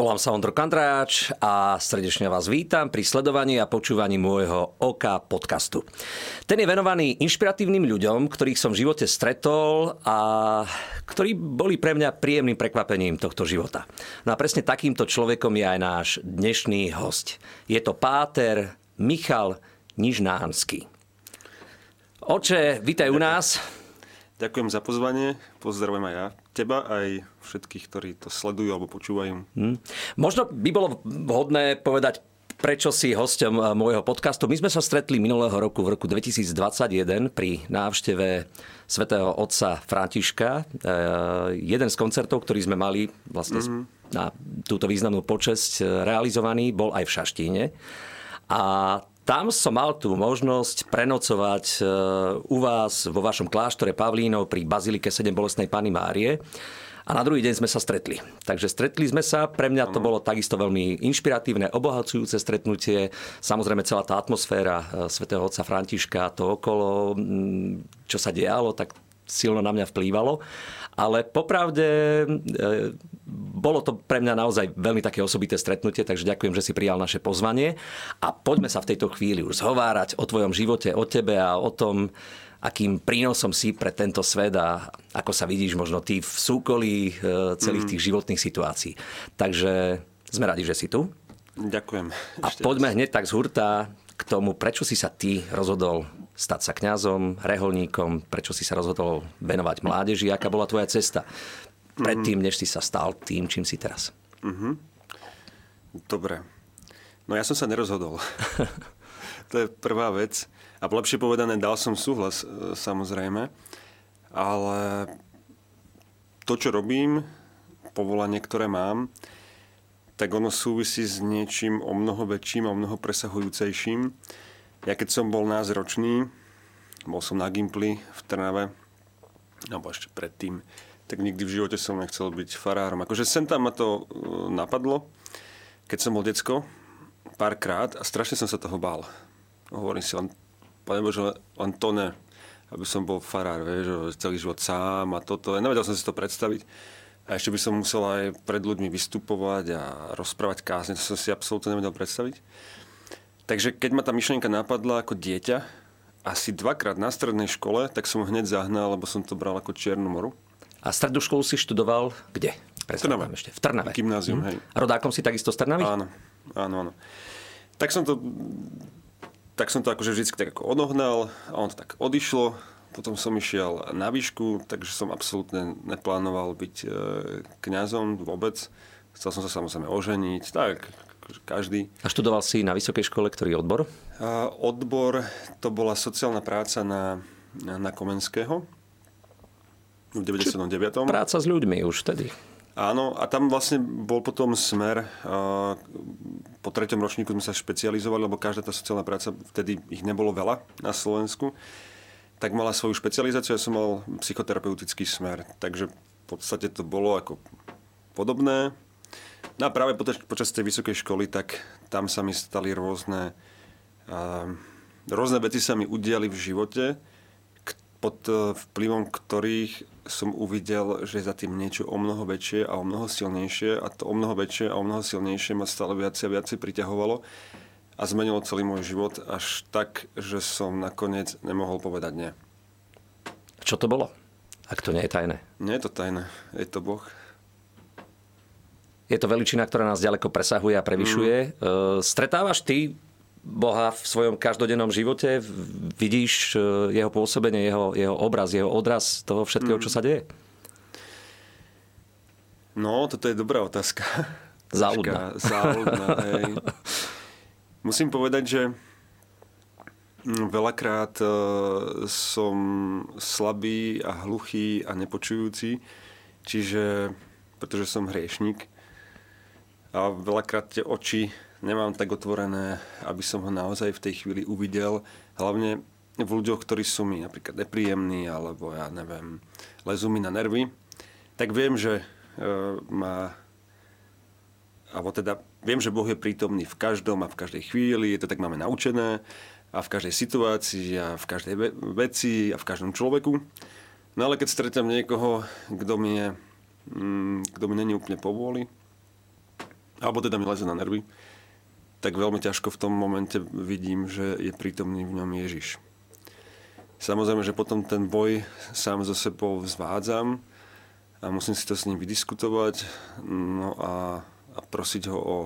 Volám sa Ondro Kandráč a srdečne vás vítam pri sledovaní a počúvaní môjho OK podcastu. Ten je venovaný inšpiratívnym ľuďom, ktorých som v živote stretol a ktorí boli pre mňa príjemným prekvapením tohto života. No a presne takýmto človekom je aj náš dnešný host. Je to páter Michal Nižnánsky. Oče, vítaj u nás. Ďakujem za pozvanie, pozdravujem aj ja teba, aj všetkých, ktorí to sledujú alebo počúvajú. Hmm. Možno by bolo vhodné povedať, prečo si hostom eh, môjho podcastu. My sme sa stretli minulého roku, v roku 2021, pri návšteve svätého otca Františka. Eh, jeden z koncertov, ktorý sme mali vlastne mm-hmm. na túto významnú počesť eh, realizovaný, bol aj v Šaštíne. A tam som mal tú možnosť prenocovať e, u vás vo vašom kláštore Pavlínov pri Bazilike 7 bolestnej Pany Márie. A na druhý deň sme sa stretli. Takže stretli sme sa, pre mňa to bolo takisto veľmi inšpiratívne, obohacujúce stretnutie. Samozrejme celá tá atmosféra e, svätého otca Františka, to okolo, čo sa dialo, tak silno na mňa vplývalo. Ale popravde e, bolo to pre mňa naozaj veľmi také osobité stretnutie, takže ďakujem, že si prijal naše pozvanie. A poďme sa v tejto chvíli už zhovárať o tvojom živote, o tebe a o tom, akým prínosom si pre tento svet a ako sa vidíš možno ty v súkolí e, celých mm. tých životných situácií. Takže sme radi, že si tu. Ďakujem. A poďme hneď tak z hurta k tomu, prečo si sa ty rozhodol stať sa kňazom, reholníkom, prečo si sa rozhodol venovať mládeži, aká bola tvoja cesta predtým, než si sa stal tým, čím si teraz. Mm-hmm. Dobre. No ja som sa nerozhodol. to je prvá vec. A lepšie povedané, dal som súhlas, e, samozrejme. Ale to, čo robím, povolanie, ktoré mám, tak ono súvisí s niečím o mnoho väčším a o mnoho presahujúcejším. Ja keď som bol názročný, bol som na Gimply v Trnave, alebo ešte predtým, tak nikdy v živote som nechcel byť farárom. Akože sem tam ma to e, napadlo, keď som bol decko, párkrát a strašne som sa toho bál. Hovorím si, len, pane Bože, len to ne, aby som bol farár, vieš, celý život sám a toto. Nevedel som si to predstaviť. A ešte by som musel aj pred ľuďmi vystupovať a rozprávať kázne, to som si absolútne nevedel predstaviť. Takže keď ma tá myšlienka napadla ako dieťa, asi dvakrát na strednej škole, tak som ho hneď zahnal, lebo som to bral ako Čiernu moru. A strednú školu si študoval kde? v Trnave. Ešte. V Trnave. Gymnázium, hm. hej. A rodákom si takisto z Trnavy? Áno, áno, áno. Tak som to, tak som to akože vždy tak ako odohnal a on to tak odišlo. Potom som išiel na výšku, takže som absolútne neplánoval byť e, kňazom vôbec. Chcel som sa samozrejme oženiť, tak každý. A študoval si na vysokej škole ktorý odbor? A odbor, to bola sociálna práca na, na Komenského v 99. Čiže práca s ľuďmi už vtedy. Áno, a tam vlastne bol potom smer, po treťom ročníku sme sa špecializovali, lebo každá tá sociálna práca, vtedy ich nebolo veľa na Slovensku, tak mala svoju špecializáciu, ja som mal psychoterapeutický smer, takže v podstate to bolo ako podobné, No a práve počas tej vysokej školy, tak tam sa mi stali rôzne, uh, rôzne veci sa mi udiali v živote, pod e, vplyvom ktorých som uvidel, že za tým niečo o mnoho väčšie a o mnoho silnejšie a to o mnoho väčšie a o mnoho silnejšie ma stále viac a viac priťahovalo a zmenilo celý môj život až tak, že som nakoniec nemohol povedať nie. Čo to bolo? Ak to nie je tajné. Nie je to tajné, je to Boh je to veličina, ktorá nás ďaleko presahuje a prevyšuje. Mm. Stretávaš ty Boha v svojom každodennom živote? Vidíš e, jeho pôsobenie, jeho, jeho obraz, jeho odraz toho všetkého, čo mm. sa deje? No, toto je dobrá otázka. Záľudná. Záľudná, hej. Musím povedať, že mm, veľakrát e, som slabý a hluchý a nepočujúci, čiže pretože som hriešnik, a veľakrát tie oči nemám tak otvorené, aby som ho naozaj v tej chvíli uvidel. Hlavne v ľuďoch, ktorí sú mi napríklad nepríjemní, alebo ja neviem, lezú mi na nervy, tak viem, že e, má alebo teda viem, že Boh je prítomný v každom a v každej chvíli, to tak máme naučené a v každej situácii a v každej ve- veci a v každom človeku. No ale keď stretám niekoho, kto mi, je, mm, kto mi není úplne povôli, alebo teda mi leze na nervy, tak veľmi ťažko v tom momente vidím, že je prítomný v ňom Ježiš. Samozrejme, že potom ten boj sám zo sebou zvádzam a musím si to s ním vydiskutovať no a, a prosiť ho o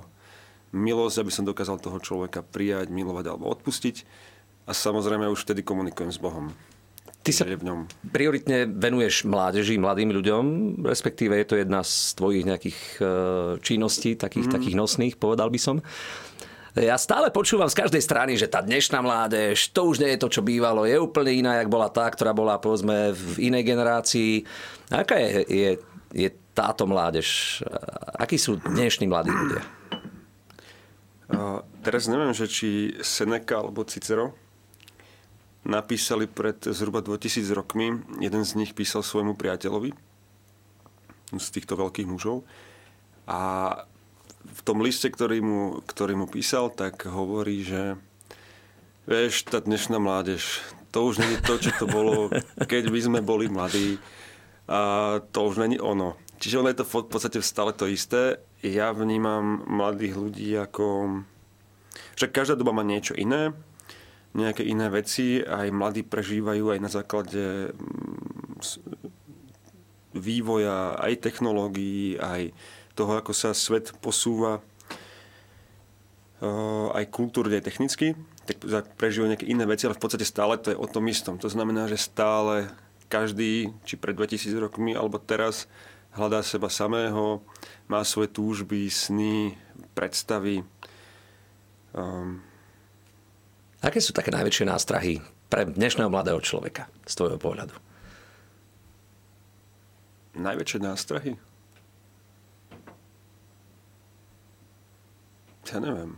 milosť, aby som dokázal toho človeka prijať, milovať alebo odpustiť. A samozrejme už vtedy komunikujem s Bohom. Ty sa v ňom. prioritne venuješ mládeži, mladým ľuďom, respektíve je to jedna z tvojich nejakých e, činností, takých, mm. takých nosných, povedal by som. Ja stále počúvam z každej strany, že tá dnešná mládež, to už nie je to, čo bývalo, je úplne iná, jak bola tá, ktorá bola povedzme v inej generácii. Aká je, je, je táto mládež? Akí sú dnešní mladí ľudia? Uh, teraz neviem, že či Seneca alebo Cicero napísali pred zhruba 2000 rokmi. Jeden z nich písal svojmu priateľovi z týchto veľkých mužov. A v tom liste, ktorý mu, ktorý mu písal, tak hovorí, že vieš, tá dnešná mládež, to už není to, čo to bolo, keď my sme boli mladí. A to už není ono. Čiže ono je to v podstate stále to isté. Ja vnímam mladých ľudí ako... Však každá doba má niečo iné, nejaké iné veci. Aj mladí prežívajú aj na základe mm, vývoja, aj technológií, aj toho, ako sa svet posúva aj kultúrne, aj technicky, tak prežívajú nejaké iné veci, ale v podstate stále to je o tom istom. To znamená, že stále každý, či pred 2000 rokmi, alebo teraz, hľadá seba samého, má svoje túžby, sny, predstavy. Um. Aké sú také najväčšie nástrahy pre dnešného mladého človeka z tvojho pohľadu? Najväčšie nástrahy? Ja neviem.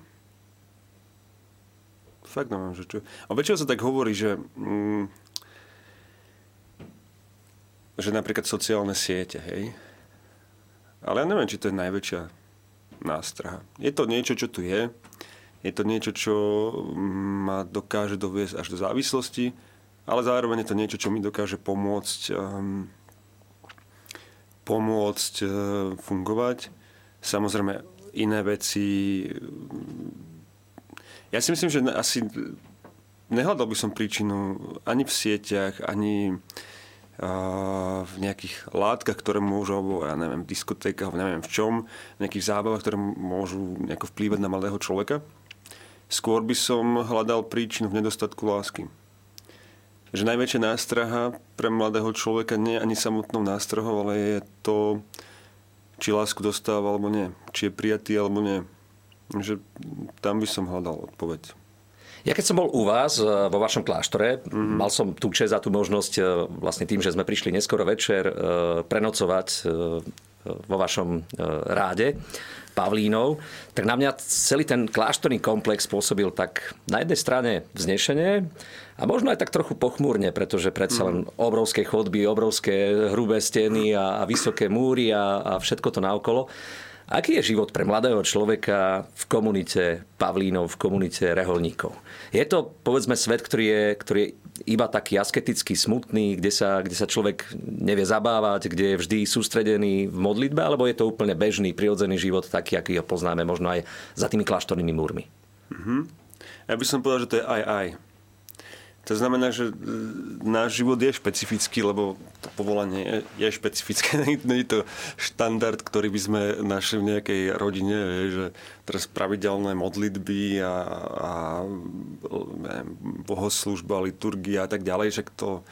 Fakt neviem, že čo... A väčšinou sa tak hovorí, že... Mm, že napríklad sociálne siete, hej. Ale ja neviem, či to je najväčšia nástraha. Je to niečo, čo tu je. Je to niečo, čo ma dokáže doviesť až do závislosti, ale zároveň je to niečo, čo mi dokáže pomôcť um, pomôcť uh, fungovať. Samozrejme, iné veci. Ja si myslím, že asi nehľadal by som príčinu ani v sieťach, ani v nejakých látkach, ktoré môžu, alebo ja neviem, v diskotékach, neviem v čom, v nejakých zábavách, ktoré môžu nejako vplývať na mladého človeka. Skôr by som hľadal príčinu v nedostatku lásky. Že najväčšia nástraha pre mladého človeka nie je ani samotnou nástrahou, ale je to, či lásku dostáva alebo nie. Či je prijatý alebo nie. Že tam by som hľadal odpoveď. Ja keď som bol u vás e, vo vašom kláštore, mm-hmm. mal som tú čest a tú možnosť e, vlastne tým, že sme prišli neskoro večer e, prenocovať vo vašom ráde Pavlínov, tak na mňa celý ten kláštorný komplex pôsobil tak na jednej strane vznešenie a možno aj tak trochu pochmúrne, pretože predsa len mhm. obrovské chodby, obrovské hrubé steny a, a vysoké múry a, a všetko to naokolo. Aký je život pre mladého človeka v komunite Pavlínov, v komunite reholníkov? Je to, povedzme, svet, ktorý je, ktorý je iba taký asketický, smutný, kde sa, kde sa človek nevie zabávať, kde je vždy sústredený v modlitbe, alebo je to úplne bežný, prirodzený život, taký, aký ho poznáme možno aj za tými kláštornými múrmi? Mm-hmm. Ja by som povedal, že to je aj aj. To znamená, že e, náš život je špecifický, lebo to povolanie je, špecifické. Nie je to štandard, ktorý by sme našli v nejakej rodine, že teraz pravidelné modlitby a, a neviem, bohoslužba, liturgia a tak ďalej, však to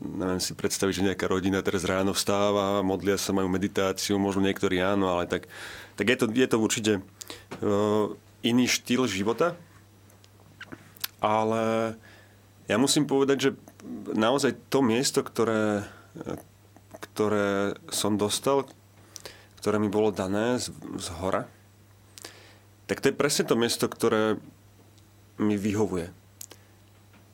neviem si predstaviť, že nejaká rodina teraz ráno vstáva, modlia sa, majú meditáciu, možno niektorí áno, ale tak, tak je, to, je to určite uh, iný štýl života, ale ja musím povedať, že naozaj to miesto, ktoré, ktoré som dostal, ktoré mi bolo dané z, z hora, tak to je presne to miesto, ktoré mi vyhovuje.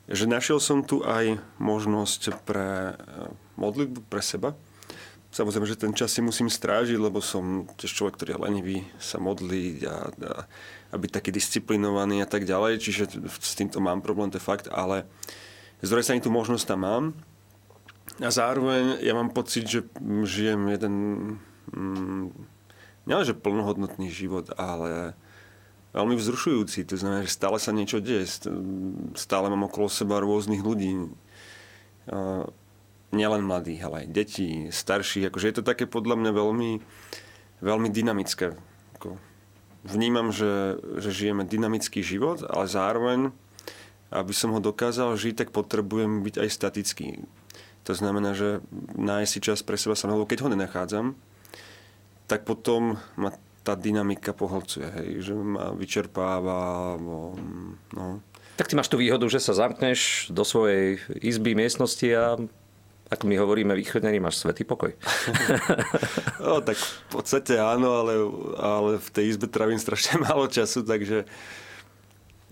Že našiel som tu aj možnosť pre modlitbu pre seba. Samozrejme, že ten čas si musím strážiť, lebo som tiež človek, ktorý je lenivý sa modliť a, a a byť taký disciplinovaný a tak ďalej, čiže s týmto mám problém, to je fakt, ale z druhej strany tú možnosť tam mám a zároveň ja mám pocit, že žijem jeden mm, nielenže plnohodnotný život, ale veľmi vzrušujúci. To znamená, že stále sa niečo deje. Stále mám okolo seba rôznych ľudí. Nielen mladých, ale aj detí, starších. Akože je to také podľa mňa veľmi, veľmi dynamické. Ako vnímam, že, že žijeme dynamický život, ale zároveň, aby som ho dokázal žiť, tak potrebujem byť aj statický. To znamená, že nájsť si čas pre seba samého, keď ho nenachádzam, tak potom ma tá dynamika pohlcuje, hej, že ma vyčerpáva. Bo, no. Tak ty máš tú výhodu, že sa zamkneš do svojej izby, miestnosti a ako my hovoríme východňari, máš svetý pokoj. no, tak v podstate áno, ale, ale v tej izbe trávim strašne málo času, takže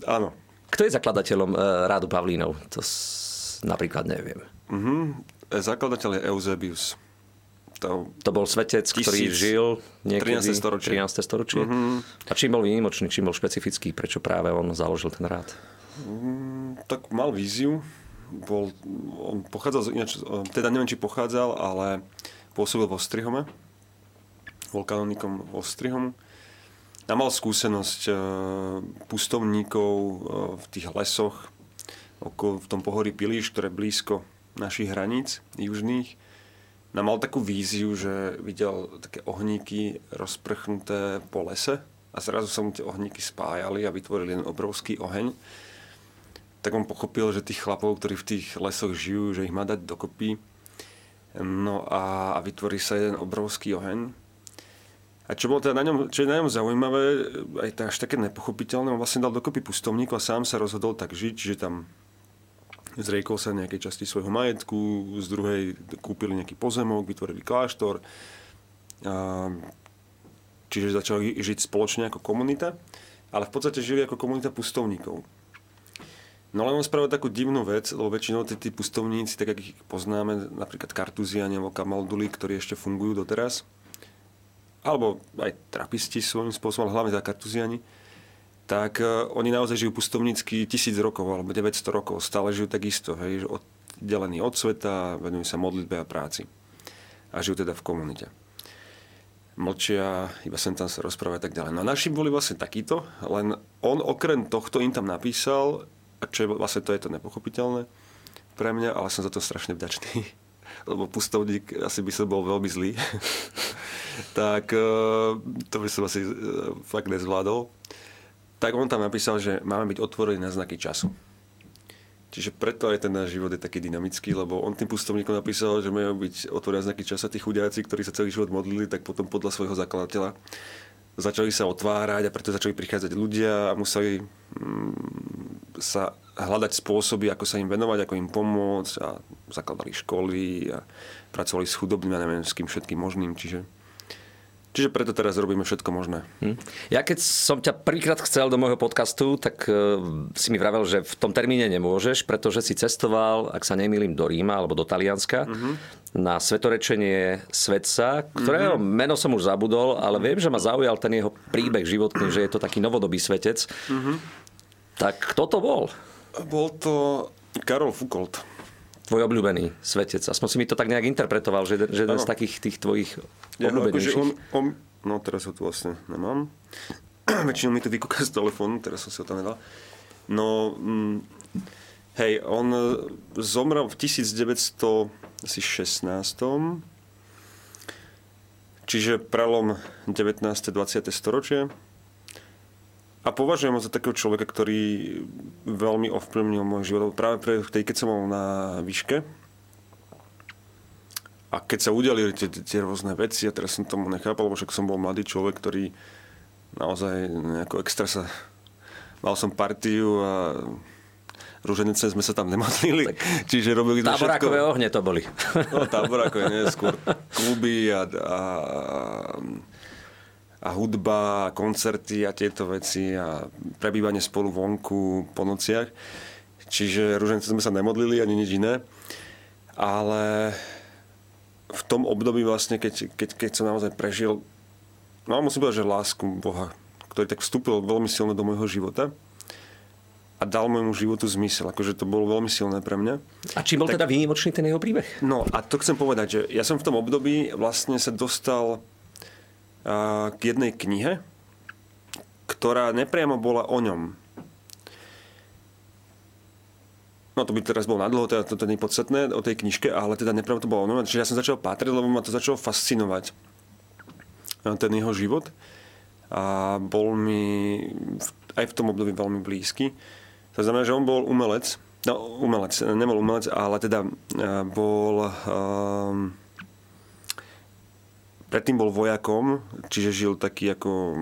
áno. Kto je zakladateľom uh, rádu Pavlínov? To s, napríklad neviem. Uh-huh. Zakladateľ je Eusebius. To, to bol svetec, ktorý žil niekedy 13. storočie. 13. storočie. Mm-hmm. A čím bol výnimočný, čím bol špecifický, prečo práve on založil ten rád? Mm, tak mal víziu. Bol, on pochádzal, ináč, teda neviem, či pochádzal, ale pôsobil vo Strihome. Bol kanonikom vo Strihom. A mal skúsenosť e, pustovníkov e, v tých lesoch okolo, v tom pohorí Pilíš, ktoré je blízko našich hraníc južných no mal takú víziu, že videl také ohníky rozprchnuté po lese a zrazu sa mu tie ohníky spájali a vytvorili jeden obrovský oheň. Tak on pochopil, že tých chlapov, ktorí v tých lesoch žijú, že ich má dať dokopy. No a, a vytvorí sa jeden obrovský oheň. A čo, bolo teda na ňom, čo je na ňom zaujímavé, aj až také nepochopiteľné, on vlastne dal dokopy pustovníkov a sám sa rozhodol tak žiť, že tam zriekol sa nejakej časti svojho majetku, z druhej kúpili nejaký pozemok, vytvorili kláštor. Čiže začali žiť spoločne ako komunita, ale v podstate žili ako komunita pustovníkov. No ale on spravil takú divnú vec, lebo väčšinou tí, tí pustovníci, tak ako ich poznáme, napríklad kartuziani alebo kamalduli, ktorí ešte fungujú doteraz, alebo aj trapisti svojím spôsobom, hlavne za kartuziani, tak e, oni naozaj žijú pustovnícky tisíc rokov alebo 900 rokov. Stále žijú takisto, hej, oddelení od sveta, venujú sa modlitbe a práci. A žijú teda v komunite. Mlčia, iba sem tam sa rozprávajú a tak ďalej. No a naši boli vlastne takíto, len on okrem tohto im tam napísal, čo je vlastne to je to nepochopiteľné pre mňa, ale som za to strašne vďačný, lebo pustovník asi by som bol veľmi zlý. tak e, to by som asi e, fakt nezvládol tak on tam napísal, že máme byť otvorení na znaky času. Čiže preto aj ten náš život je taký dynamický, lebo on tým pustovníkom napísal, že majú byť otvorení na znaky času. Tí chudiaci, ktorí sa celý život modlili, tak potom podľa svojho zakladateľa začali sa otvárať a preto začali prichádzať ľudia a museli mm, sa hľadať spôsoby, ako sa im venovať, ako im pomôcť a zakladali školy a pracovali s chudobným a neviem s kým všetkým možným. Čiže Čiže preto teraz robíme všetko možné. Hm. Ja keď som ťa prvýkrát chcel do môjho podcastu, tak uh, si mi vravel, že v tom termíne nemôžeš, pretože si cestoval, ak sa nemýlim, do Ríma alebo do Talianska uh-huh. Na svetorečenie svetca, ktorého uh-huh. meno som už zabudol, ale viem, že ma zaujal ten jeho príbeh životný, že je to taký novodobý svetec. Uh-huh. Tak kto to bol? Bol to Karol Foucault tvoj obľúbený svetec. Aspoň si mi to tak nejak interpretoval, že, že jeden z takých tých tvojich ja, obľúbenejších. Akože on, on, no teraz ho tu vlastne nemám. Väčšinou mi to vykúka z telefónu, teraz som si ho tam nedal. No, mm, hej, on e, zomrel v 1916. Čiže prelom 19. 20. storočie. A považujem ho za takého človeka, ktorý veľmi ovplyvnil môj život. Práve pre tej, keď som bol na výške, a keď sa udiali tie, tie rôzne veci, a teraz som tomu nechápal, lebo však som bol mladý človek, ktorý naozaj nejako extra sa... Mal som partiu a rúženece sme sa tam nemodlili. Tak čiže robili sme všetko... ohne to boli. No, táborákové, nie, skôr kluby a, a a hudba, a koncerty a tieto veci a prebývanie spolu vonku po nociach. Čiže rúžence sme sa nemodlili ani nič iné. Ale v tom období vlastne, keď, keď, keď som naozaj prežil, no musím povedať, že lásku Boha, ktorý tak vstúpil veľmi silno do môjho života a dal môjmu životu zmysel. Akože to bolo veľmi silné pre mňa. A čím bol tak, teda výnimočný ten jeho príbeh? No a to chcem povedať, že ja som v tom období vlastne sa dostal k jednej knihe, ktorá nepriamo bola o ňom. No to by teraz bolo nadlho, teda toto je podstatné o tej knižke, ale teda nepriamo to bolo o ňom. Čiže ja som začal pátrať, lebo ma to začalo fascinovať ten jeho život. A bol mi aj v tom období veľmi blízky. To znamená, že on bol umelec, no umelec, nebol umelec, ale teda bol... Um, predtým bol vojakom, čiže žil taký ako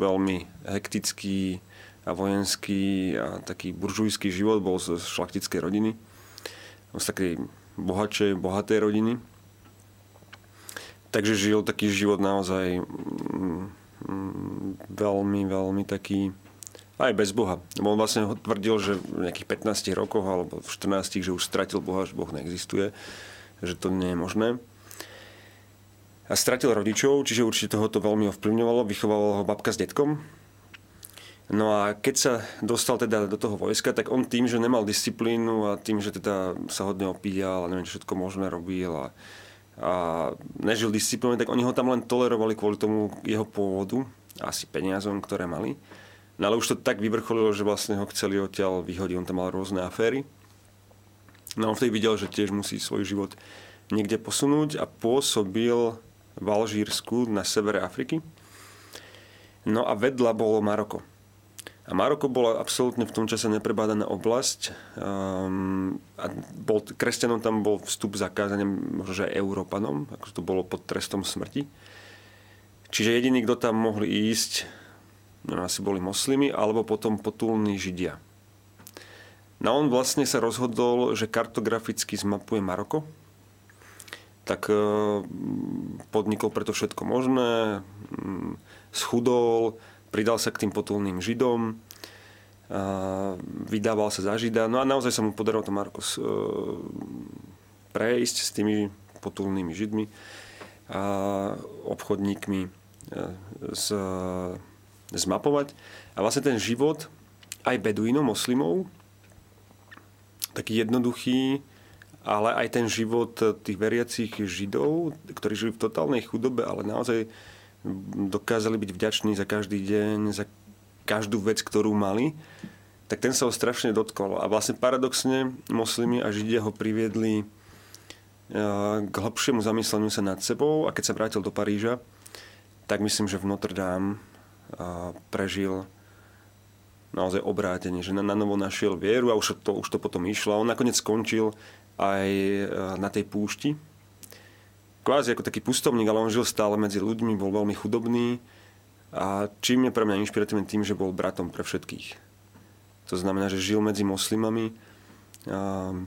veľmi hektický a vojenský a taký buržujský život, bol z šlachtickej rodiny. Z takej bohatšej, bohatej rodiny. Takže žil taký život naozaj mm, mm, veľmi, veľmi taký aj bez Boha. On vlastne tvrdil, že v nejakých 15 rokoch alebo v 14, že už stratil Boha, že Boh neexistuje, že to nie je možné a stratil rodičov, čiže určite toho to veľmi ovplyvňovalo. Vychovalo ho babka s detkom. No a keď sa dostal teda do toho vojska, tak on tým, že nemal disciplínu a tým, že teda sa hodne opíjal a neviem, čo všetko možné robil a, a nežil disciplínu, tak oni ho tam len tolerovali kvôli tomu jeho pôvodu, asi peniazom, ktoré mali. No ale už to tak vyvrcholilo, že vlastne ho chceli odtiaľ vyhodiť. On tam mal rôzne aféry. No on vtedy videl, že tiež musí svoj život niekde posunúť a pôsobil v Alžírsku na severe Afriky. No a vedľa bolo Maroko. A Maroko bola absolútne v tom čase neprebádaná oblasť. Um, a bol, kresťanom tam bol vstup zakázaný, možno že aj Európanom, ako to bolo pod trestom smrti. Čiže jediní, kto tam mohli ísť, asi boli moslimy, alebo potom potulní židia. No on vlastne sa rozhodol, že kartograficky zmapuje Maroko tak e, podnikol preto všetko možné, schudol, pridal sa k tým potulným židom, vydával sa za žida. No a naozaj sa mu podarilo to Markus e, prejsť s tými potulnými židmi a obchodníkmi e, z, zmapovať. A vlastne ten život aj beduínov, moslimov, taký jednoduchý, ale aj ten život tých veriacich židov, ktorí žili v totálnej chudobe, ale naozaj dokázali byť vďační za každý deň, za každú vec, ktorú mali, tak ten sa ho strašne dotkol. A vlastne paradoxne moslimi a židia ho priviedli e, k hlbšiemu zamysleniu sa nad sebou a keď sa vrátil do Paríža, tak myslím, že v Notre Dame prežil naozaj obrátenie, že na, na novo našiel vieru a už to, už to potom išlo. A on nakoniec skončil aj e, na tej púšti. Kvázi ako taký pustovník, ale on žil stále medzi ľuďmi, bol veľmi chudobný a čím je pre mňa inšpiratívny tým, že bol bratom pre všetkých. To znamená, že žil medzi moslimami,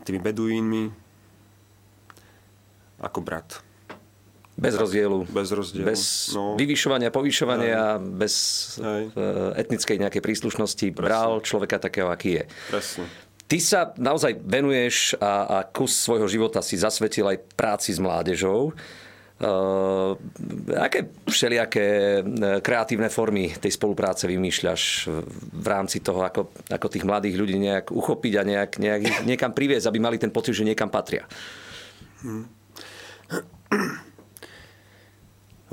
tými beduínmi ako brat. Bez rozdielu. Bez rozdielu. Bez no. vyvyšovania, povyšovania, Aj. bez Aj. E, etnickej nejakej príslušnosti. Presne. Bral človeka takého, aký je. Presne. Ty sa naozaj venuješ a, a kus svojho života si zasvetil aj práci s mládežou. Uh, aké všelijaké e, kreatívne formy tej spolupráce vymýšľaš v rámci toho, ako, ako tých mladých ľudí nejak uchopiť a nejak, nejak niekam priviesť, aby mali ten pocit, že niekam patria? Hmm.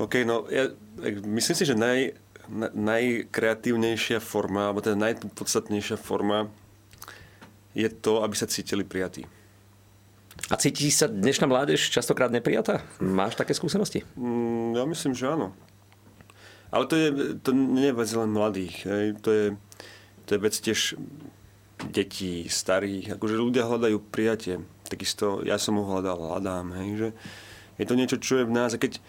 OK, no ja myslím si, že naj, najkreatívnejšia forma, alebo teda najpodstatnejšia forma je to, aby sa cítili prijatí. A cíti sa dnešná mládež častokrát neprijatá? Máš také skúsenosti? Mm, ja myslím, že áno. Ale to, je, to nie je vec len mladých. Hej. To, je, to je vec tiež detí, starých. Akože ľudia hľadajú prijatie. Takisto ja som ho hľadal, hľadám. Hej, že je to niečo, čo je v nás. A keď,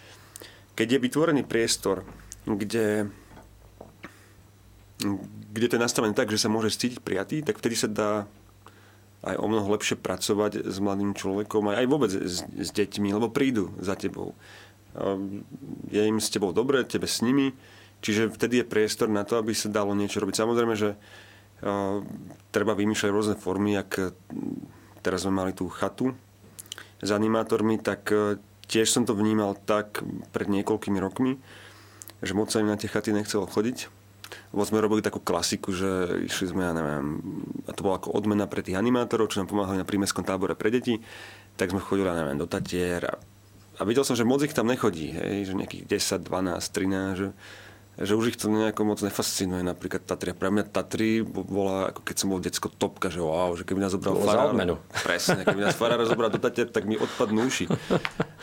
keď je vytvorený priestor, kde kde to je nastavené tak, že sa môže cítiť prijatý, tak vtedy sa dá aj o mnoho lepšie pracovať s mladým človekom, aj, aj vôbec s, s deťmi, lebo prídu za tebou. Je im s tebou dobre, tebe s nimi, čiže vtedy je priestor na to, aby sa dalo niečo robiť. Samozrejme, že uh, treba vymýšľať rôzne formy, ak teraz sme mali tú chatu s animátormi, tak tiež som to vnímal tak pred niekoľkými rokmi, že moc sa im na tie chaty nechcelo chodiť. Lebo sme robili takú klasiku, že išli sme, ja neviem, a to bolo ako odmena pre tých animátorov, čo nám pomáhali na prímeskom tábore pre deti, tak sme chodili, ja neviem, do Tatier a a videl som, že moc ich tam nechodí, hej, že nejakých 10, 12, 13, že, že už ich to nejako moc nefascinuje. Napríklad Tatry. Pre mňa Tatry bola, ako keď som bol decko, topka, že wow, že keby nás zobral farár. Presne, keby nás farár zobral do Tatier, tak mi odpadnú uši.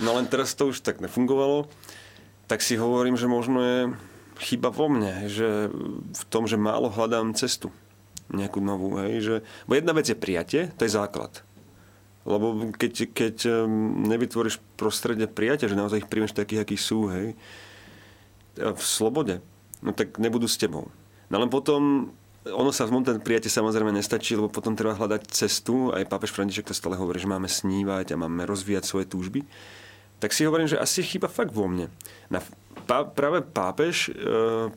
No len teraz to už tak nefungovalo. Tak si hovorím, že možno je chyba vo mne, že v tom, že málo hľadám cestu nejakú novú. Hej, že, bo jedna vec je prijatie, to je základ. Lebo keď, keď nevytvoríš prostredie prijatia, že naozaj ich príjmeš takých, akí sú, hej, v slobode, no tak nebudú s tebou. No len potom ono sa v ten prijatie samozrejme nestačí, lebo potom treba hľadať cestu. Aj pápež František to stále hovorí, že máme snívať a máme rozvíjať svoje túžby. Tak si hovorím, že asi chyba fakt vo mne. Na, pá, práve pápež e,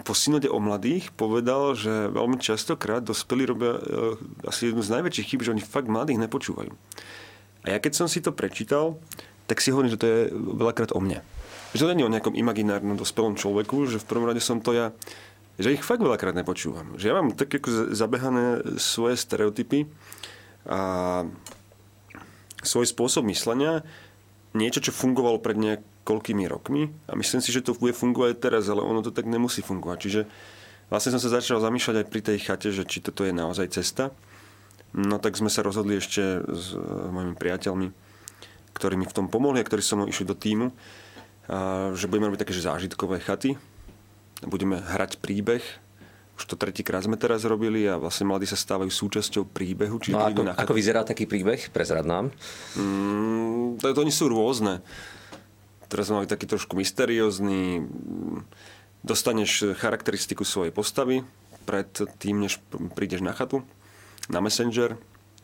po synode o mladých povedal, že veľmi častokrát dospelí robia uh, asi jednu z najväčších chyb, že oni fakt mladých nepočúvajú. A ja keď som si to prečítal, tak si hovorím, že to je veľakrát o mne. Že to je o nejakom imaginárnom dospelom človeku, že v prvom rade som to ja, že ich fakt veľakrát nepočúvam. Že ja mám tak ako zabehané svoje stereotypy a svoj spôsob myslenia, niečo, čo fungovalo pred nejak, koľkými rokmi a myslím si, že to bude fungovať teraz, ale ono to tak nemusí fungovať. Čiže vlastne som sa začal zamýšľať aj pri tej chate, že či toto je naozaj cesta. No tak sme sa rozhodli ešte s e, mojimi priateľmi, ktorí mi v tom pomohli a ktorí so mnou išli do týmu, že budeme robiť také že zážitkové chaty. Budeme hrať príbeh, už to tretíkrát sme teraz robili a vlastne mladí sa stávajú súčasťou príbehu. Čiže no ako, na ako vyzerá taký príbeh? Prezrad nám. Mm, to, to oni sú rôzne. Teraz sme mali taký trošku mysteriózny. Dostaneš charakteristiku svojej postavy pred tým, než prídeš na chatu, na Messenger.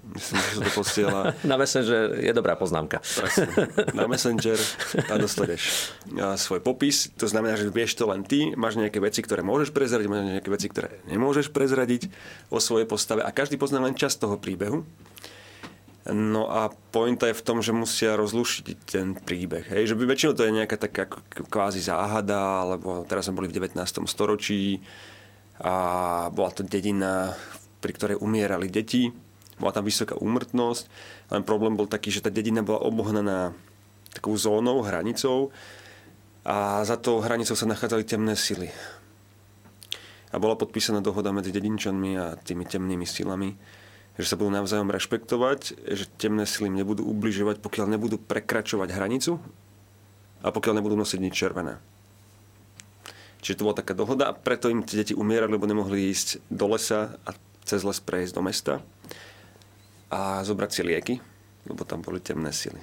Myslím, že sa to posiela. Na Messenger je dobrá poznámka. Presne. Na Messenger a dostaneš svoj popis. To znamená, že vieš to len ty. Máš nejaké veci, ktoré môžeš prezradiť, máš nejaké veci, ktoré nemôžeš prezradiť o svojej postave. A každý pozná len časť toho príbehu. No a pointa je v tom, že musia rozlušiť ten príbeh. Hej? Že by väčšinou to je nejaká taká kvázi záhada, alebo teraz sme boli v 19. storočí a bola to dedina, pri ktorej umierali deti. Bola tam vysoká úmrtnosť, len problém bol taký, že tá dedina bola obohnaná takou zónou, hranicou a za tou hranicou sa nachádzali temné sily. A bola podpísaná dohoda medzi dedinčanmi a tými temnými silami, že sa budú navzájom rešpektovať, že temné sily nebudú ubližovať, pokiaľ nebudú prekračovať hranicu a pokiaľ nebudú nosiť nič červené. Čiže to bola taká dohoda a preto im tie deti umierali, lebo nemohli ísť do lesa a cez les prejsť do mesta a zobrať si lieky, lebo tam boli temné sily.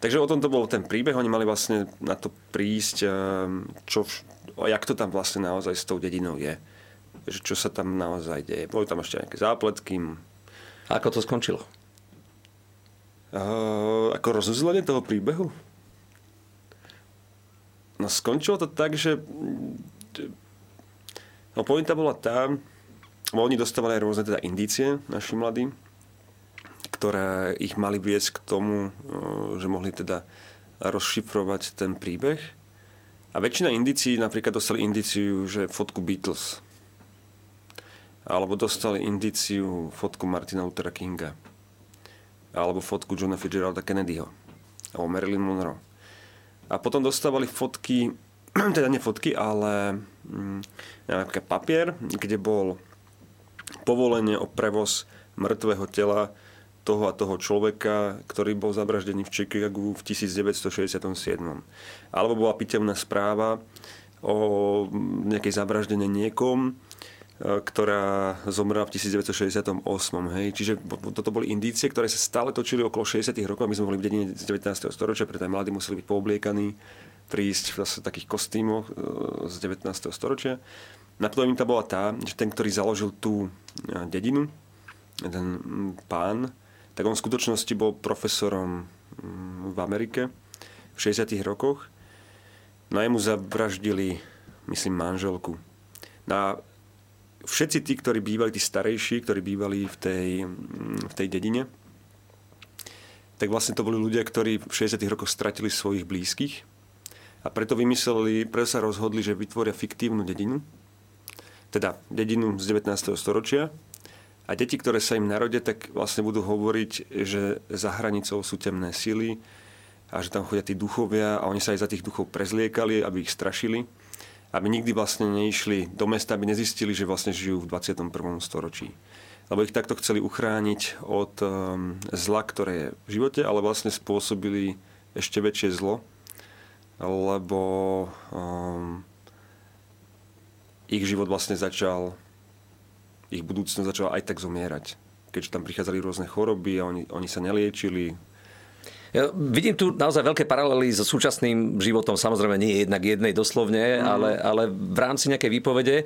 Takže o tom to bol ten príbeh. Oni mali vlastne na to prísť, ehm, čo, jak to tam vlastne naozaj s tou dedinou je. Že čo sa tam naozaj deje. Boli tam ešte nejaké zápletky, a ako to skončilo? Uh, ako rozuzlenie toho príbehu? No skončilo to tak, že no pointa bola tá, oni dostávali rôzne teda indície, naši mladí, ktoré ich mali viesť k tomu, že mohli teda rozšifrovať ten príbeh. A väčšina indícií, napríklad dostali indíciu, že fotku Beatles alebo dostali indíciu fotku Martina Luthera Kinga. Alebo fotku Johna Fitzgeralda Kennedyho. Alebo Marilyn Monroe. A potom dostávali fotky, teda nie fotky, ale mm, napríklad papier, kde bol povolenie o prevoz mŕtvého tela toho a toho človeka, ktorý bol zavraždený v Chicagu v 1967. Alebo bola pitevná správa o nejakej zavraždenie niekom, E, ktorá zomrela v 1968. Hej. Čiže toto boli indície, ktoré sa stále točili okolo 60. rokov. My sme boli v dedine z 19. storočia, preto aj mladí museli byť poobliekaní, prísť v takých kostýmoch e, z 19. storočia. Naplno im to bola tá, že ten, ktorý založil tú e, dedinu, ten pán, tak on v skutočnosti bol profesorom v Amerike v 60. rokoch. No a jemu zavraždili, myslím, manželku. No a všetci tí, ktorí bývali, tí starejší, ktorí bývali v tej, v tej dedine, tak vlastne to boli ľudia, ktorí v 60. rokoch stratili svojich blízkych a preto vymysleli, preto sa rozhodli, že vytvoria fiktívnu dedinu, teda dedinu z 19. storočia a deti, ktoré sa im narodia, tak vlastne budú hovoriť, že za hranicou sú temné sily a že tam chodia tí duchovia a oni sa aj za tých duchov prezliekali, aby ich strašili, aby nikdy vlastne neišli do mesta, aby nezistili, že vlastne žijú v 21. storočí. Lebo ich takto chceli uchrániť od um, zla, ktoré je v živote, ale vlastne spôsobili ešte väčšie zlo, lebo um, ich život vlastne začal, ich budúcnosť začala aj tak zomierať. Keďže tam prichádzali rôzne choroby a oni, oni sa neliečili, ja vidím tu naozaj veľké paralely so súčasným životom, samozrejme nie jednak jednej doslovne, mm. ale, ale v rámci nejakej výpovede.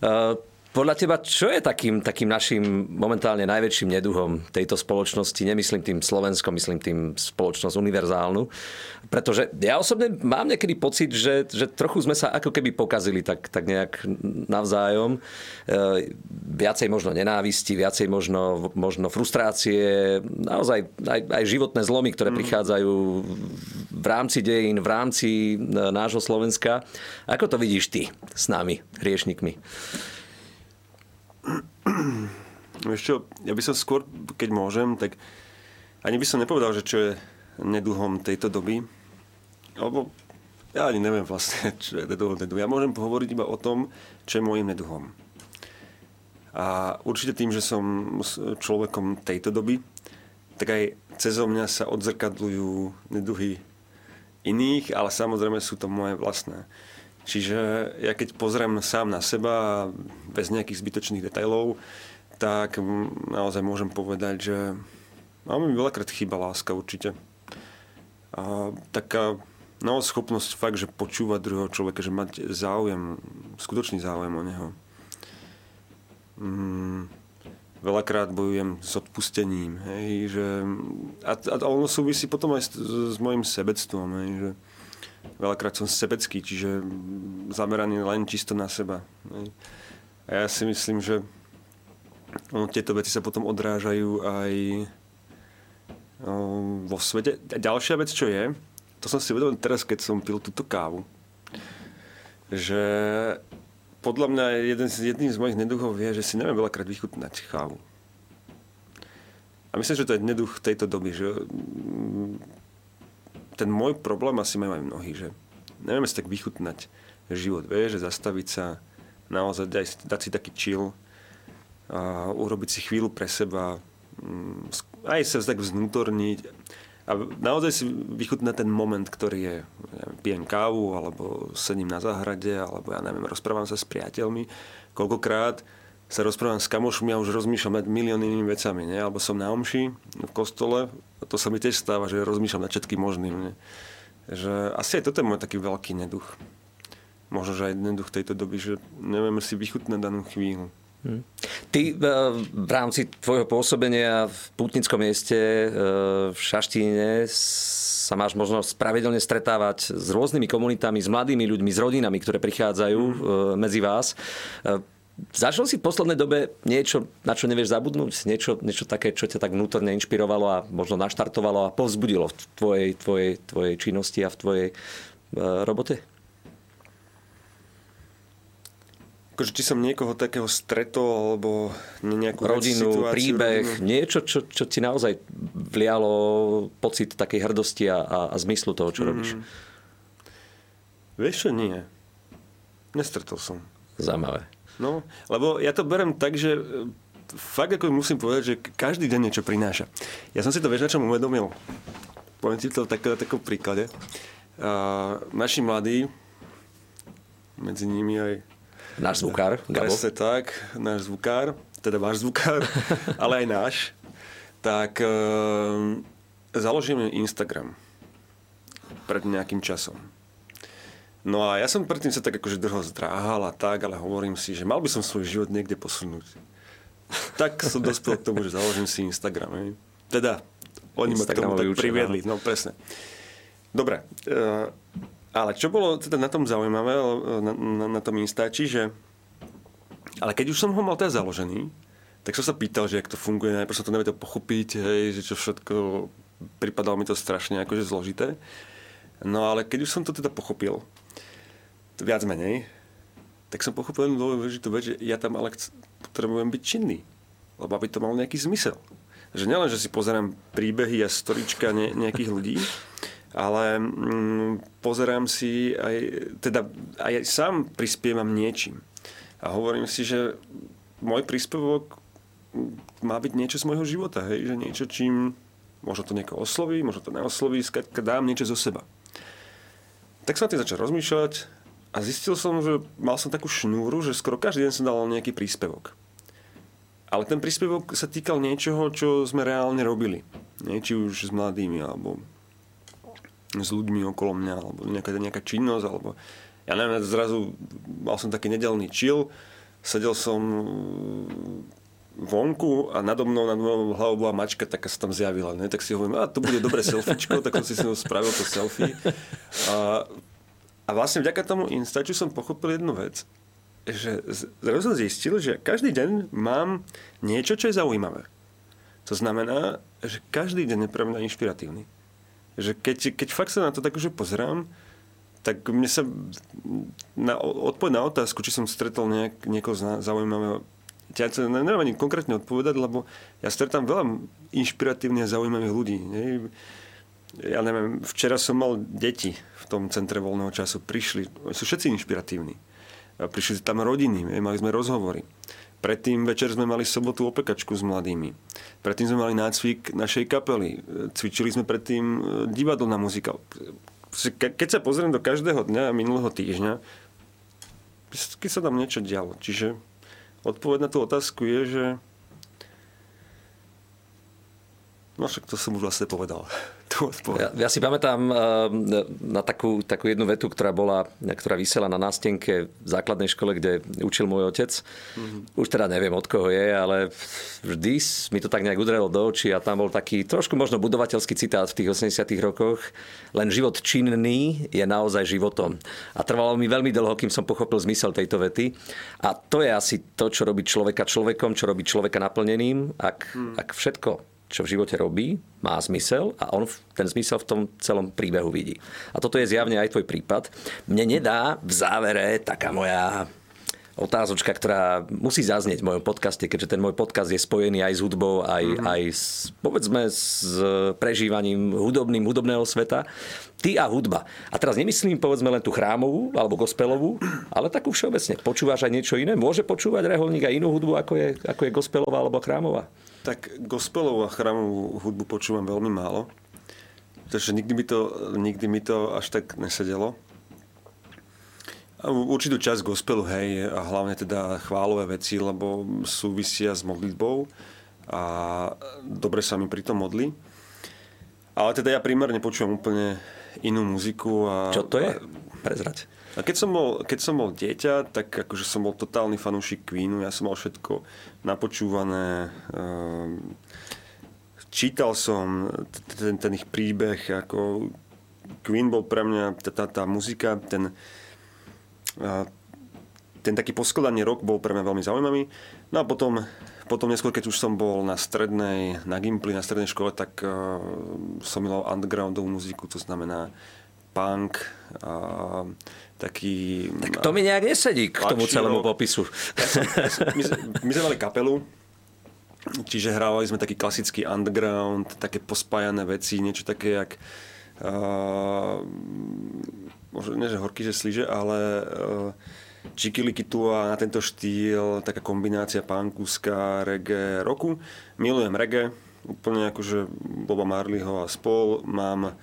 Uh, podľa teba, čo je takým, takým našim momentálne najväčším neduhom tejto spoločnosti? Nemyslím tým Slovensko, myslím tým spoločnosť univerzálnu. Pretože ja osobne mám niekedy pocit, že, že trochu sme sa ako keby pokazili tak, tak nejak navzájom. E, viacej možno nenávisti, viacej možno, možno frustrácie, naozaj aj, aj životné zlomy, ktoré mm. prichádzajú v rámci dejín, v rámci e, nášho Slovenska. Ako to vidíš ty s nami, hriešnikmi? Vieš čo, ja by som skôr, keď môžem, tak ani by som nepovedal, že čo je neduhom tejto doby. Lebo ja ani neviem vlastne, čo je neduhom tejto doby. Ja môžem pohovoriť iba o tom, čo je môjim neduhom. A určite tým, že som človekom tejto doby, tak aj cez mňa sa odzrkadľujú neduhy iných, ale samozrejme sú to moje vlastné. Čiže ja keď pozriem sám na seba bez nejakých zbytočných detailov, tak naozaj môžem povedať, že máme mi veľakrát chýba láska určite. A taká no, schopnosť fakt, že počúvať druhého človeka, že mať záujem, skutočný záujem o neho. Mm, veľakrát bojujem s odpustením, hej, že, a, a ono súvisí potom aj s, s mojim sebectvom, hej, že, veľakrát som sebecký, čiže zameraný len čisto na seba. A ja si myslím, že tieto veci sa potom odrážajú aj no, vo svete. A ďalšia vec, čo je, to som si uvedomil teraz, keď som pil túto kávu, že podľa mňa jeden, jedným z mojich neduchov je, že si neviem veľakrát vychutnať kávu. A myslím, že to je neduch tejto doby, že ten môj problém asi majú aj mnohí, že nevieme si tak vychutnať život, vieš, že zastaviť sa, naozaj dať, dať si taký chill a urobiť si chvíľu pre seba, mm, aj sa tak vznútorniť a naozaj si vychutnať ten moment, ktorý je, ja pijem kávu, alebo sedím na záhrade, alebo ja neviem, rozprávam sa s priateľmi. Koľkokrát sa rozprávam s kamošmi a už rozmýšľam nad miliónnymi vecami, nie? alebo som na omši v kostole, a to sa mi tiež stáva, že rozmýšľam nad všetkým možným. Nie? Že asi aj toto je môj taký veľký neduch. Možno, že aj neduch tejto doby, že nevieme si vychutnať danú chvíľu. Hmm. Ty e, v rámci tvojho pôsobenia v pútnickom mieste e, v Šaštíne sa máš možnosť pravidelne stretávať s rôznymi komunitami, s mladými ľuďmi, s rodinami, ktoré prichádzajú hmm. medzi vás. Zažil si v poslednej dobe niečo, na čo nevieš zabudnúť? Niečo, niečo také, čo ťa tak vnútorne inšpirovalo a možno naštartovalo a povzbudilo v tvojej, tvojej, tvojej činnosti a v tvojej uh, robote? Akože, či som niekoho takého stretol, alebo nejakú rodinu, vec, príbeh, rodinu. niečo, čo, čo ti naozaj vlialo pocit takej hrdosti a, a, a zmyslu toho, čo mm. robíš? Vieš čo, nie. Nestretol som. Zaujímavé. No, lebo ja to berem tak, že e, fakt ako musím povedať, že každý deň niečo prináša. Ja som si to vieš na čom uvedomil. Poviem ti to v takom, takom príklade. Uh, naši mladí, medzi nimi aj... Náš zvukár, Gabo. Presne tak, náš zvukár, teda váš zvukár, ale aj náš. Tak uh, založíme Instagram pred nejakým časom. No a ja som predtým sa tak akože dlho zdráhal a tak, ale hovorím si, že mal by som svoj život niekde posunúť. tak som dospel k tomu, že založím si Instagram. Hej. Teda, oni ma k tomu tak priviedli. No presne. Dobre. Uh, ale čo bolo teda na tom zaujímavé, na, na, na tom Instači, že ale keď už som ho mal teda založený, tak som sa pýtal, že jak to funguje, najprv som to nevedel pochopiť, hej, že čo všetko, pripadalo mi to strašne akože zložité. No ale keď už som to teda pochopil, viac menej, tak som pochopil jednu dôležitú vec, že ja tam ale potrebujem byť činný. Lebo aby to malo nejaký zmysel. Že nielen, že si pozerám príbehy a storička ne, nejakých ľudí, ale mm, pozerám si aj, teda aj sám prispievam niečím. A hovorím si, že môj príspevok má byť niečo z môjho života, hej? že niečo, čím možno to niekoho osloví, možno to neosloví, skrátka dám niečo zo seba. Tak som tým začal rozmýšľať a zistil som, že mal som takú šnúru, že skoro každý deň som dal nejaký príspevok. Ale ten príspevok sa týkal niečoho, čo sme reálne robili. Nie, či už s mladými, alebo s ľuďmi okolo mňa, alebo nejaká, nejaká činnosť, alebo ja neviem, zrazu mal som taký nedelný chill, sedel som vonku a nado mnou, nad mojou hlavou bola mačka, taká sa tam zjavila. Ne? Tak si hovorím, a to bude dobré selfiečko, tak som si s ňou spravil to selfie. A, a vlastne vďaka tomu Instaču som pochopil jednu vec, že zrazu som zistil, že každý deň mám niečo, čo je zaujímavé. To znamená, že každý deň je pre mňa inšpiratívny že keď, keď fakt sa na to tak už pozerám, tak mne sa na, odpoveď na otázku, či som stretol nejak, niekoho zaujímavého, ja sa neviem ani konkrétne odpovedať, lebo ja stretám veľa inšpiratívnych a zaujímavých ľudí. Ne? Ja neviem, včera som mal deti v tom centre voľného času, prišli, sú všetci inšpiratívni. Prišli tam rodiny, mali sme rozhovory. Predtým večer sme mali sobotu opekačku s mladými. Predtým sme mali nácvik našej kapely. Cvičili sme predtým e, divadlo na muzikál. Keď sa pozriem do každého dňa minulého týždňa, keď sa tam niečo dialo. Čiže odpoveď na tú otázku je, že No však to som už vlastne povedal. Ja, ja si pamätám eh, na takú, takú jednu vetu, ktorá bola, ktorá vysela na nástenke v základnej škole, kde učil môj otec. Mm-hmm. Už teda neviem, od koho je, ale vždy mi to tak nejak udrelo do očí a tam bol taký trošku možno budovateľský citát v tých 80 rokoch. Len život činný je naozaj životom. A trvalo mi veľmi dlho, kým som pochopil zmysel tejto vety. A to je asi to, čo robí človeka človekom, čo robí človeka naplneným. Ak, mm. ak všetko čo v živote robí, má zmysel a on ten zmysel v tom celom príbehu vidí. A toto je zjavne aj tvoj prípad. Mne nedá v závere taká moja otázočka, ktorá musí zaznieť v mojom podcaste, keďže ten môj podcast je spojený aj s hudbou, aj, mm-hmm. aj s, povedzme s prežívaním hudobným, hudobného sveta. Ty a hudba. A teraz nemyslím povedzme len tú chrámovú alebo gospelovú, ale takú všeobecne. Počúvaš aj niečo iné? Môže počúvať reholník aj inú hudbu, ako je, ako je gospelová alebo chrámová? Tak gospelovú a chrámovú hudbu počúvam veľmi málo. Takže nikdy mi to, nikdy mi to až tak nesedelo. Určitú časť gospelu, hej, a hlavne teda chválové veci, lebo súvisia s modlitbou a dobre sa mi pri tom modli. Ale teda ja primárne počúvam úplne inú muziku. A, Čo to je? Prezrať. A keď som, bol, keď som bol dieťa, tak akože som bol totálny fanúšik Queenu, ja som mal všetko napočúvané, ehm, čítal som ten, ten ich príbeh, ako Queen bol pre mňa, tá, tá muzika, ten, ten taký poskladaný rok bol pre mňa veľmi zaujímavý. No a potom, potom neskôr, keď už som bol na strednej, na Gimply, na strednej škole, tak uh, som miloval undergroundovú muziku, to znamená punk, uh, taký... Tak to mi nejak nesedí k tomu celému popisu. Ja som, ja som, my, my sme mali kapelu, čiže hrávali sme taký klasický underground, také pospájané veci, niečo také jak... Uh, možno nie, že horky, že slíže, ale uh, Čikiliky tu a na tento štýl, taká kombinácia punkuska, reggae, roku. Milujem reggae, úplne akože Boba Marleyho a spol. Mám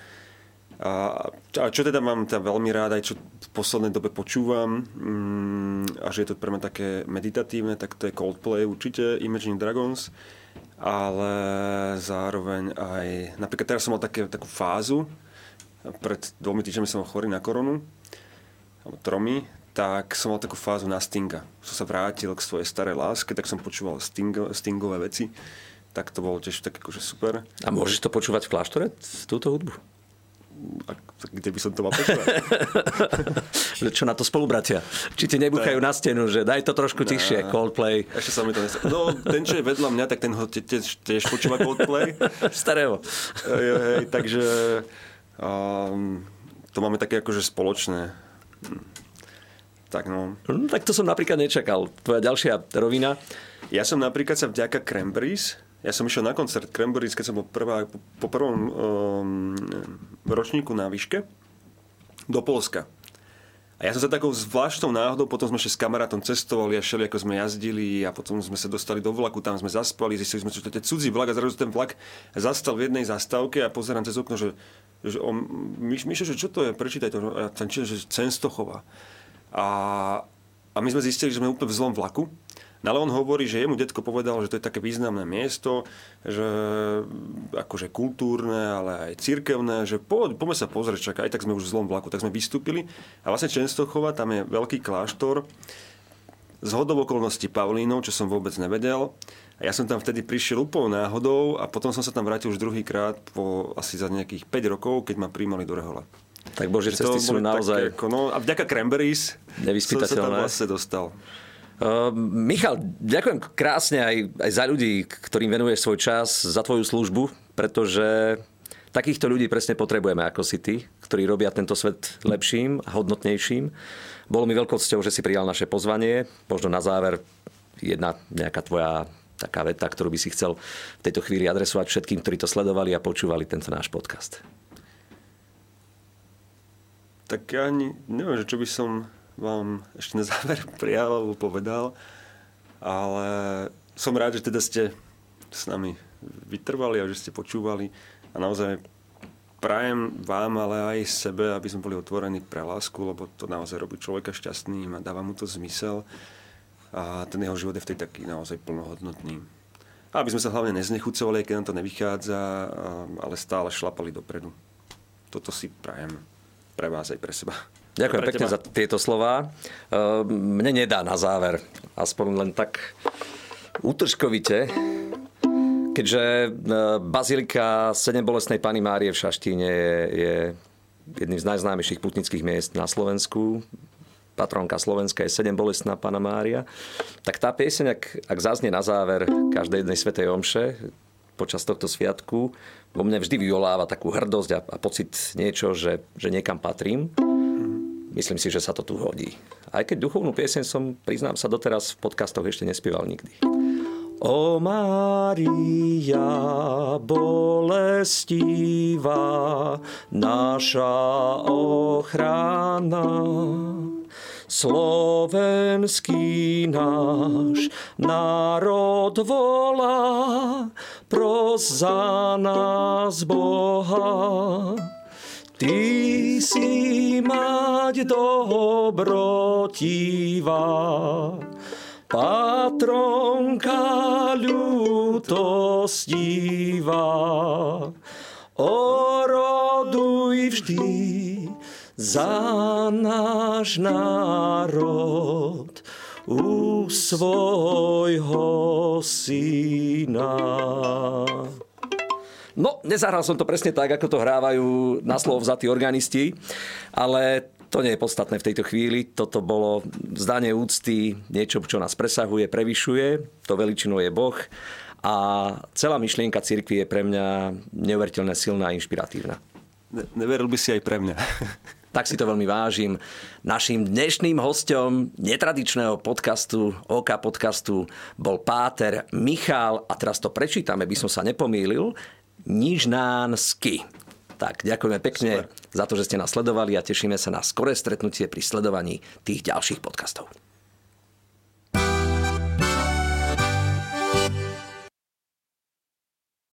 a, a čo teda mám teda veľmi rád, aj čo v poslednej dobe počúvam, mm, a že je to pre mňa také meditatívne, tak to je Coldplay určite, Imagine Dragons, ale zároveň aj, napríklad teraz som mal také, takú fázu, pred dvomi týždňami som mal chorý na koronu, alebo tromi, tak som mal takú fázu na Stinga. Som sa vrátil k svojej starej láske, tak som počúval Sting, Stingové veci. Tak to bolo tiež tak akože super. A môžeš to počúvať v kláštore, túto hudbu? a kde by som to mal počúvať? Čo na to spolubratia? Či ti nebuchajú na stenu, že daj to trošku tichšie, Coldplay. Ešte sa mi to nestalo. No, ten, čo je vedľa mňa, tak ten ho tiež, tiež počúva Coldplay. Starého. Hej, hej, takže um, to máme také akože spoločné. Tak no. no. Tak to som napríklad nečakal. Tvoja ďalšia rovina. Ja som napríklad sa vďaka Cranberries ja som išiel na koncert Cranberries, keď som bol prvá, po, po prvom um, ročníku na výške do Polska. A ja som sa takou zvláštnou náhodou, potom sme ešte s kamarátom cestovali a šeli, ako sme jazdili a potom sme sa dostali do vlaku, tam sme zaspali, zistili sme, že to je cudzí vlak a zrazu ten vlak zastal v jednej zastávke a pozerám cez okno, že, že on, Myšo, že čo to je, prečítaj to, a tam čítam, že Censtochova. A, a my sme zistili, že sme úplne v zlom vlaku No ale on hovorí, že jemu detko povedal, že to je také významné miesto, že akože kultúrne, ale aj cirkevné, že poď, poďme sa pozrieť, čak aj tak sme už v zlom vlaku, tak sme vystúpili. A vlastne Čenstochova, tam je veľký kláštor, z hodov okolností Pavlínov, čo som vôbec nevedel. A ja som tam vtedy prišiel úplne náhodou a potom som sa tam vrátil už druhýkrát po asi za nejakých 5 rokov, keď ma príjmali do Rehola. Tak bože, cesty sú naozaj... Také, no, a vďaka Cranberries som sa tam vlastne dostal. Uh, Michal, ďakujem krásne aj, aj za ľudí, ktorým venuješ svoj čas, za tvoju službu, pretože takýchto ľudí presne potrebujeme ako si ty, ktorí robia tento svet lepším a hodnotnejším. Bolo mi veľkou cťou, že si prijal naše pozvanie. Možno na záver jedna nejaká tvoja taká veta, ktorú by si chcel v tejto chvíli adresovať všetkým, ktorí to sledovali a počúvali tento náš podcast. Tak ja ani neviem, že čo by som vám ešte na záver prijal alebo povedal, ale som rád, že teda ste s nami vytrvali a že ste počúvali a naozaj prajem vám, ale aj sebe, aby sme boli otvorení pre lásku, lebo to naozaj robí človeka šťastným a dáva mu to zmysel a ten jeho život je v tej taký naozaj plnohodnotný. A aby sme sa hlavne neznechucovali, keď nám to nevychádza, ale stále šlapali dopredu. Toto si prajem pre vás aj pre seba. Ďakujem pekne teba. za tieto slova. Ehm, mne nedá na záver, aspoň len tak útržkovite, keďže e, Bazilika Sedembolesnej Pany Márie v Šaštíne je, je jedným z najznámejších putnických miest na Slovensku. Patronka Slovenska je Sedembolestná Pana Mária. Tak tá pieseň, ak, ak zaznie na záver každej jednej svetej omše počas tohto sviatku, vo mne vždy vyvoláva takú hrdosť a, a pocit niečo, že, že niekam patrím myslím si, že sa to tu hodí. Aj keď duchovnú pieseň som, priznám sa, doteraz v podcastoch ešte nespieval nikdy. O Mária bolestivá, naša ochrana, slovenský náš národ volá, pros za nás Boha. Ty si mať dobrotivá, patronka ľutostivá. Oroduj vždy za náš národ u svojho syna. No, nezahral som to presne tak, ako to hrávajú na slovo vzatí organisti, ale to nie je podstatné v tejto chvíli. Toto bolo zdanie úcty, niečo, čo nás presahuje, prevyšuje. To veličinou je Boh. A celá myšlienka cirkvi je pre mňa neuveriteľne silná a inšpiratívna. Ne- neveril by si aj pre mňa. tak si to veľmi vážim. Našim dnešným hostom netradičného podcastu, OK podcastu, bol páter Michal, a teraz to prečítame, by som sa nepomýlil, Nižnánsky. Tak, ďakujeme pekne Super. za to, že ste nás sledovali a tešíme sa na skoré stretnutie pri sledovaní tých ďalších podcastov.